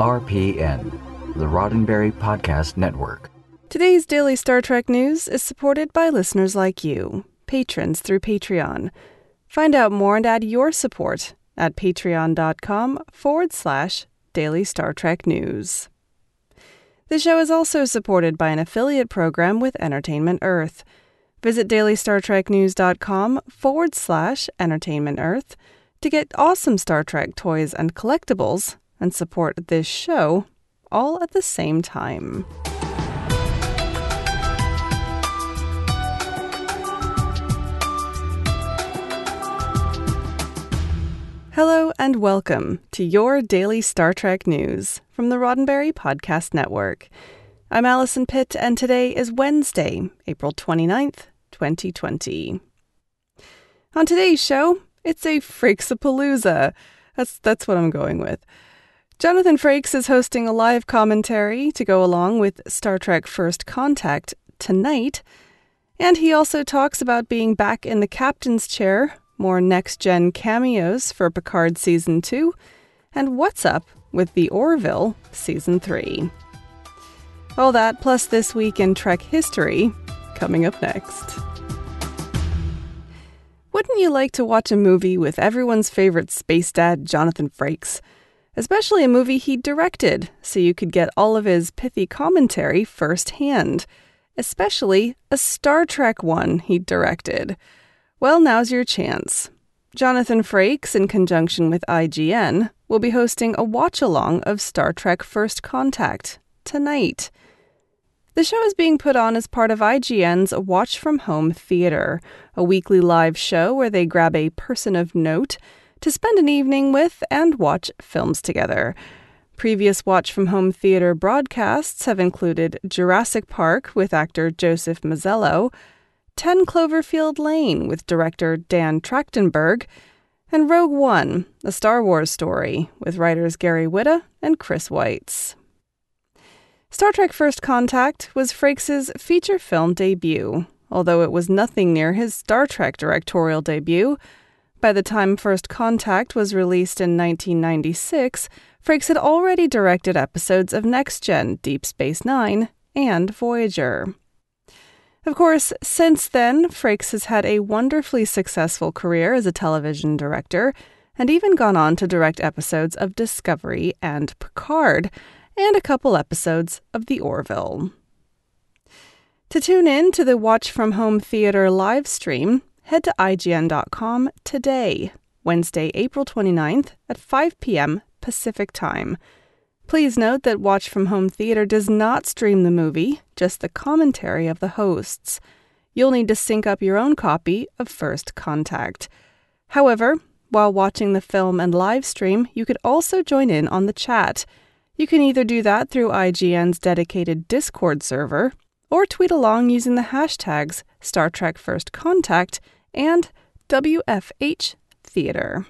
RPN, the Roddenberry Podcast Network. Today's daily Star Trek news is supported by listeners like you, patrons through Patreon. Find out more and add your support at patreon.com forward slash daily Star Trek news. The show is also supported by an affiliate program with Entertainment Earth. Visit dailystartreknews.com forward slash entertainment earth to get awesome Star Trek toys and collectibles and support this show all at the same time. Hello and welcome to your daily Star Trek news from the Roddenberry Podcast Network. I'm Allison Pitt, and today is Wednesday, April 29th, 2020. On today's show, it's a Frakesapalooza. That's, that's what I'm going with. Jonathan Frakes is hosting a live commentary to go along with Star Trek First Contact tonight. And he also talks about being back in the captain's chair, more next gen cameos for Picard Season 2, and what's up with the Orville Season 3. All that plus this week in Trek history coming up next. Wouldn't you like to watch a movie with everyone's favorite space dad, Jonathan Frakes? Especially a movie he directed, so you could get all of his pithy commentary firsthand, especially a Star Trek one he directed. Well, now's your chance. Jonathan Frakes, in conjunction with IGN, will be hosting a watch along of Star Trek First Contact tonight. The show is being put on as part of IGN's Watch from Home Theater, a weekly live show where they grab a person of note to spend an evening with and watch films together. Previous Watch from Home theater broadcasts have included Jurassic Park with actor Joseph Mazzello, 10 Cloverfield Lane with director Dan Trachtenberg, and Rogue One, a Star Wars story with writers Gary Whitta and Chris Weitz. Star Trek First Contact was Frakes' feature film debut, although it was nothing near his Star Trek directorial debut, by the time First Contact was released in 1996, Frakes had already directed episodes of Next Gen, Deep Space Nine, and Voyager. Of course, since then, Frakes has had a wonderfully successful career as a television director and even gone on to direct episodes of Discovery and Picard, and a couple episodes of The Orville. To tune in to the Watch from Home Theater live stream, head to IGN.com today, Wednesday, April 29th at 5 p.m. Pacific Time. Please note that Watch from Home Theater does not stream the movie, just the commentary of the hosts. You'll need to sync up your own copy of First Contact. However, while watching the film and live stream, you could also join in on the chat. You can either do that through IGN's dedicated Discord server or tweet along using the hashtags Star Trek First Contact and WFH Theater.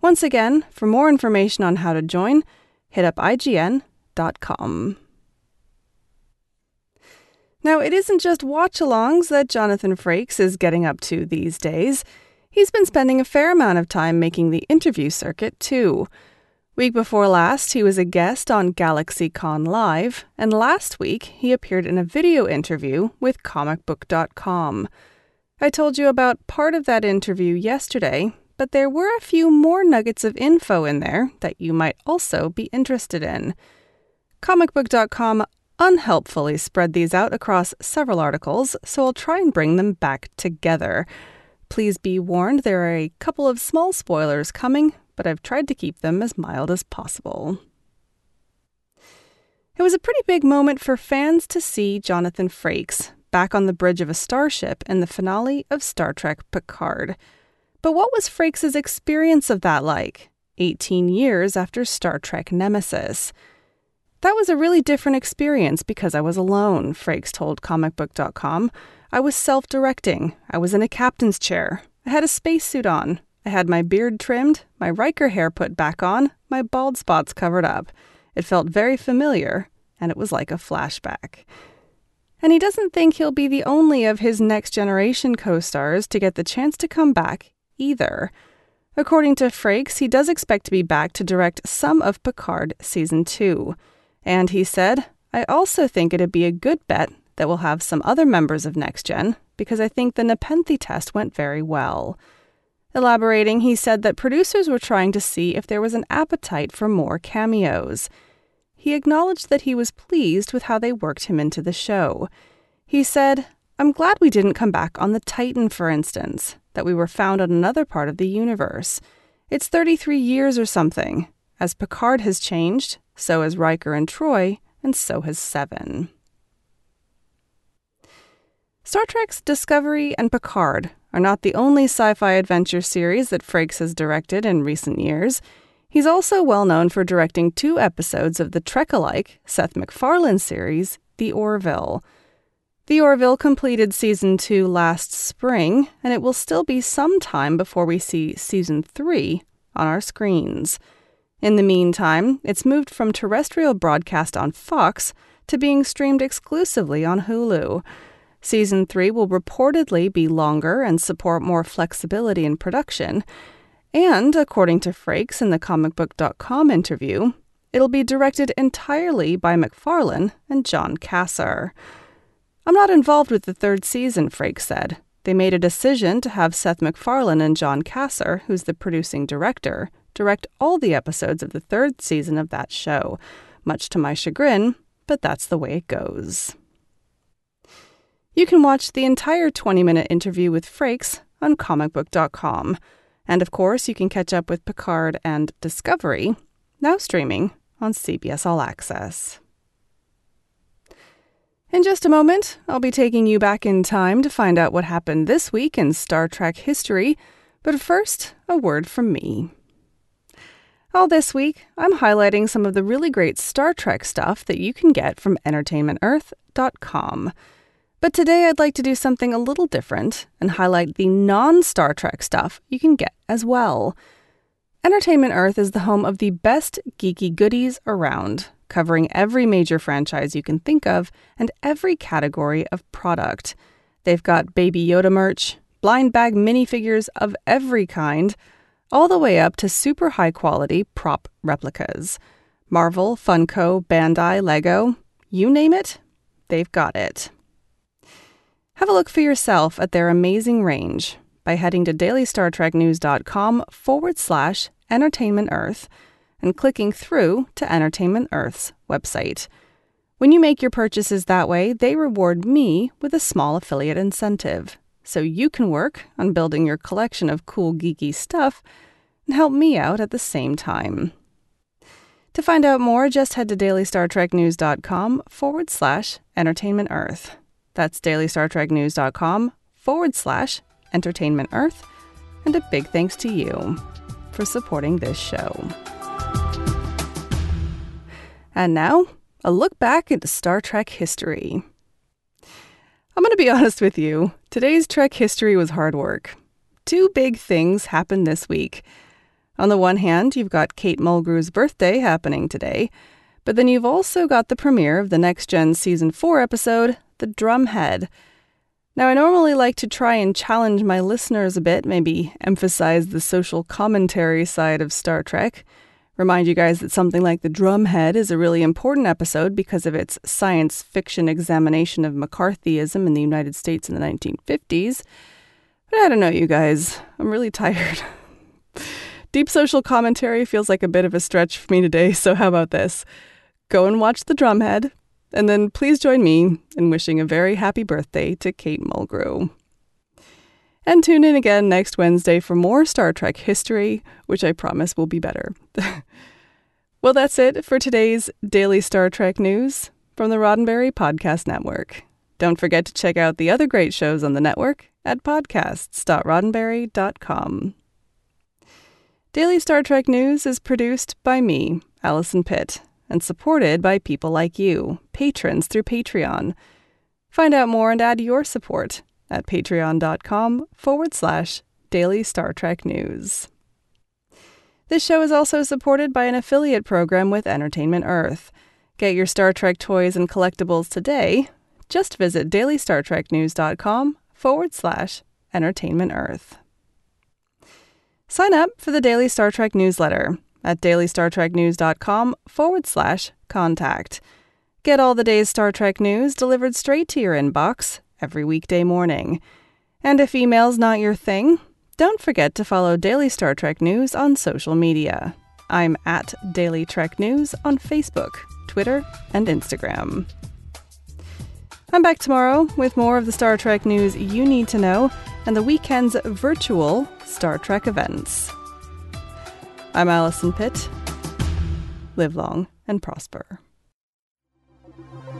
Once again, for more information on how to join, hit up IGN.com. Now, it isn't just watch alongs that Jonathan Frakes is getting up to these days. He's been spending a fair amount of time making the interview circuit, too. Week before last, he was a guest on GalaxyCon Live, and last week he appeared in a video interview with comicbook.com. I told you about part of that interview yesterday, but there were a few more nuggets of info in there that you might also be interested in. Comicbook.com unhelpfully spread these out across several articles, so I'll try and bring them back together. Please be warned there are a couple of small spoilers coming, but I've tried to keep them as mild as possible. It was a pretty big moment for fans to see Jonathan Frakes back on the bridge of a starship in the finale of Star Trek Picard. But what was Frakes' experience of that like, 18 years after Star Trek Nemesis? That was a really different experience because I was alone, Frakes told comicbook.com. I was self directing. I was in a captain's chair. I had a spacesuit on. I had my beard trimmed, my Riker hair put back on, my bald spots covered up. It felt very familiar, and it was like a flashback. And he doesn't think he'll be the only of his next generation co stars to get the chance to come back either. According to Frakes, he does expect to be back to direct some of Picard season 2. And he said, I also think it'd be a good bet that we'll have some other members of Next Gen because I think the Nepenthe test went very well. Elaborating, he said that producers were trying to see if there was an appetite for more cameos. He acknowledged that he was pleased with how they worked him into the show. He said, I'm glad we didn't come back on the Titan, for instance, that we were found on another part of the universe. It's 33 years or something. As Picard has changed, so has Riker and Troi, and so has Seven. Star Trek's Discovery and Picard are not the only sci fi adventure series that Frakes has directed in recent years. He's also well known for directing two episodes of the Trek alike Seth MacFarlane series, The Orville. The Orville completed season two last spring, and it will still be some time before we see season three on our screens. In the meantime, it's moved from terrestrial broadcast on Fox to being streamed exclusively on Hulu. Season 3 will reportedly be longer and support more flexibility in production. And, according to Frakes in the comicbook.com interview, it'll be directed entirely by MacFarlane and John Cassar. I'm not involved with the third season, Frakes said. They made a decision to have Seth MacFarlane and John Cassar, who's the producing director, direct all the episodes of the third season of that show. Much to my chagrin, but that's the way it goes. You can watch the entire 20 minute interview with Frakes on comicbook.com. And of course, you can catch up with Picard and Discovery, now streaming on CBS All Access. In just a moment, I'll be taking you back in time to find out what happened this week in Star Trek history. But first, a word from me. All this week, I'm highlighting some of the really great Star Trek stuff that you can get from EntertainmentEarth.com. But today I'd like to do something a little different and highlight the non Star Trek stuff you can get as well. Entertainment Earth is the home of the best geeky goodies around covering every major franchise you can think of and every category of product. They've got Baby Yoda merch, blind bag minifigures of every kind, all the way up to super high quality prop replicas. Marvel, Funko, Bandai, Lego, you name it, they've got it. Have a look for yourself at their amazing range by heading to dailystartreknews.com forward slash entertainment earth and clicking through to Entertainment Earth's website. When you make your purchases that way, they reward me with a small affiliate incentive. So you can work on building your collection of cool, geeky stuff and help me out at the same time. To find out more, just head to dailystartreknews.com forward slash entertainment earth. That's dailystartreknews.com forward slash entertainment earth. And a big thanks to you for supporting this show. And now, a look back into Star Trek history. I'm going to be honest with you. Today's Trek history was hard work. Two big things happened this week. On the one hand, you've got Kate Mulgrew's birthday happening today, but then you've also got the premiere of the Next Gen Season 4 episode, The Drumhead. Now, I normally like to try and challenge my listeners a bit, maybe emphasize the social commentary side of Star Trek. Remind you guys that something like The Drumhead is a really important episode because of its science fiction examination of McCarthyism in the United States in the 1950s. But I don't know, you guys. I'm really tired. Deep social commentary feels like a bit of a stretch for me today, so how about this? Go and watch The Drumhead, and then please join me in wishing a very happy birthday to Kate Mulgrew. And tune in again next Wednesday for more Star Trek history, which I promise will be better. well, that's it for today's daily Star Trek news from the Roddenberry Podcast Network. Don't forget to check out the other great shows on the network at podcasts.roddenberry.com. Daily Star Trek News is produced by me, Allison Pitt, and supported by people like you, patrons through Patreon. Find out more and add your support at patreon.com forward slash daily Star Trek news. This show is also supported by an affiliate program with Entertainment Earth. Get your Star Trek toys and collectibles today. Just visit dailystartreknews.com forward slash entertainment earth. Sign up for the Daily Star Trek newsletter at dailystartreknews.com forward slash contact. Get all the day's Star Trek news delivered straight to your inbox every weekday morning. And if email's not your thing, don't forget to follow Daily Star Trek News on social media. I'm at Daily Trek News on Facebook, Twitter, and Instagram. I'm back tomorrow with more of the Star Trek news you need to know and the weekend's virtual Star Trek events. I'm Allison Pitt. Live long and prosper.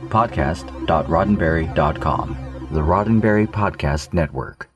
Podcast.roddenberry.com, the Roddenberry Podcast Network.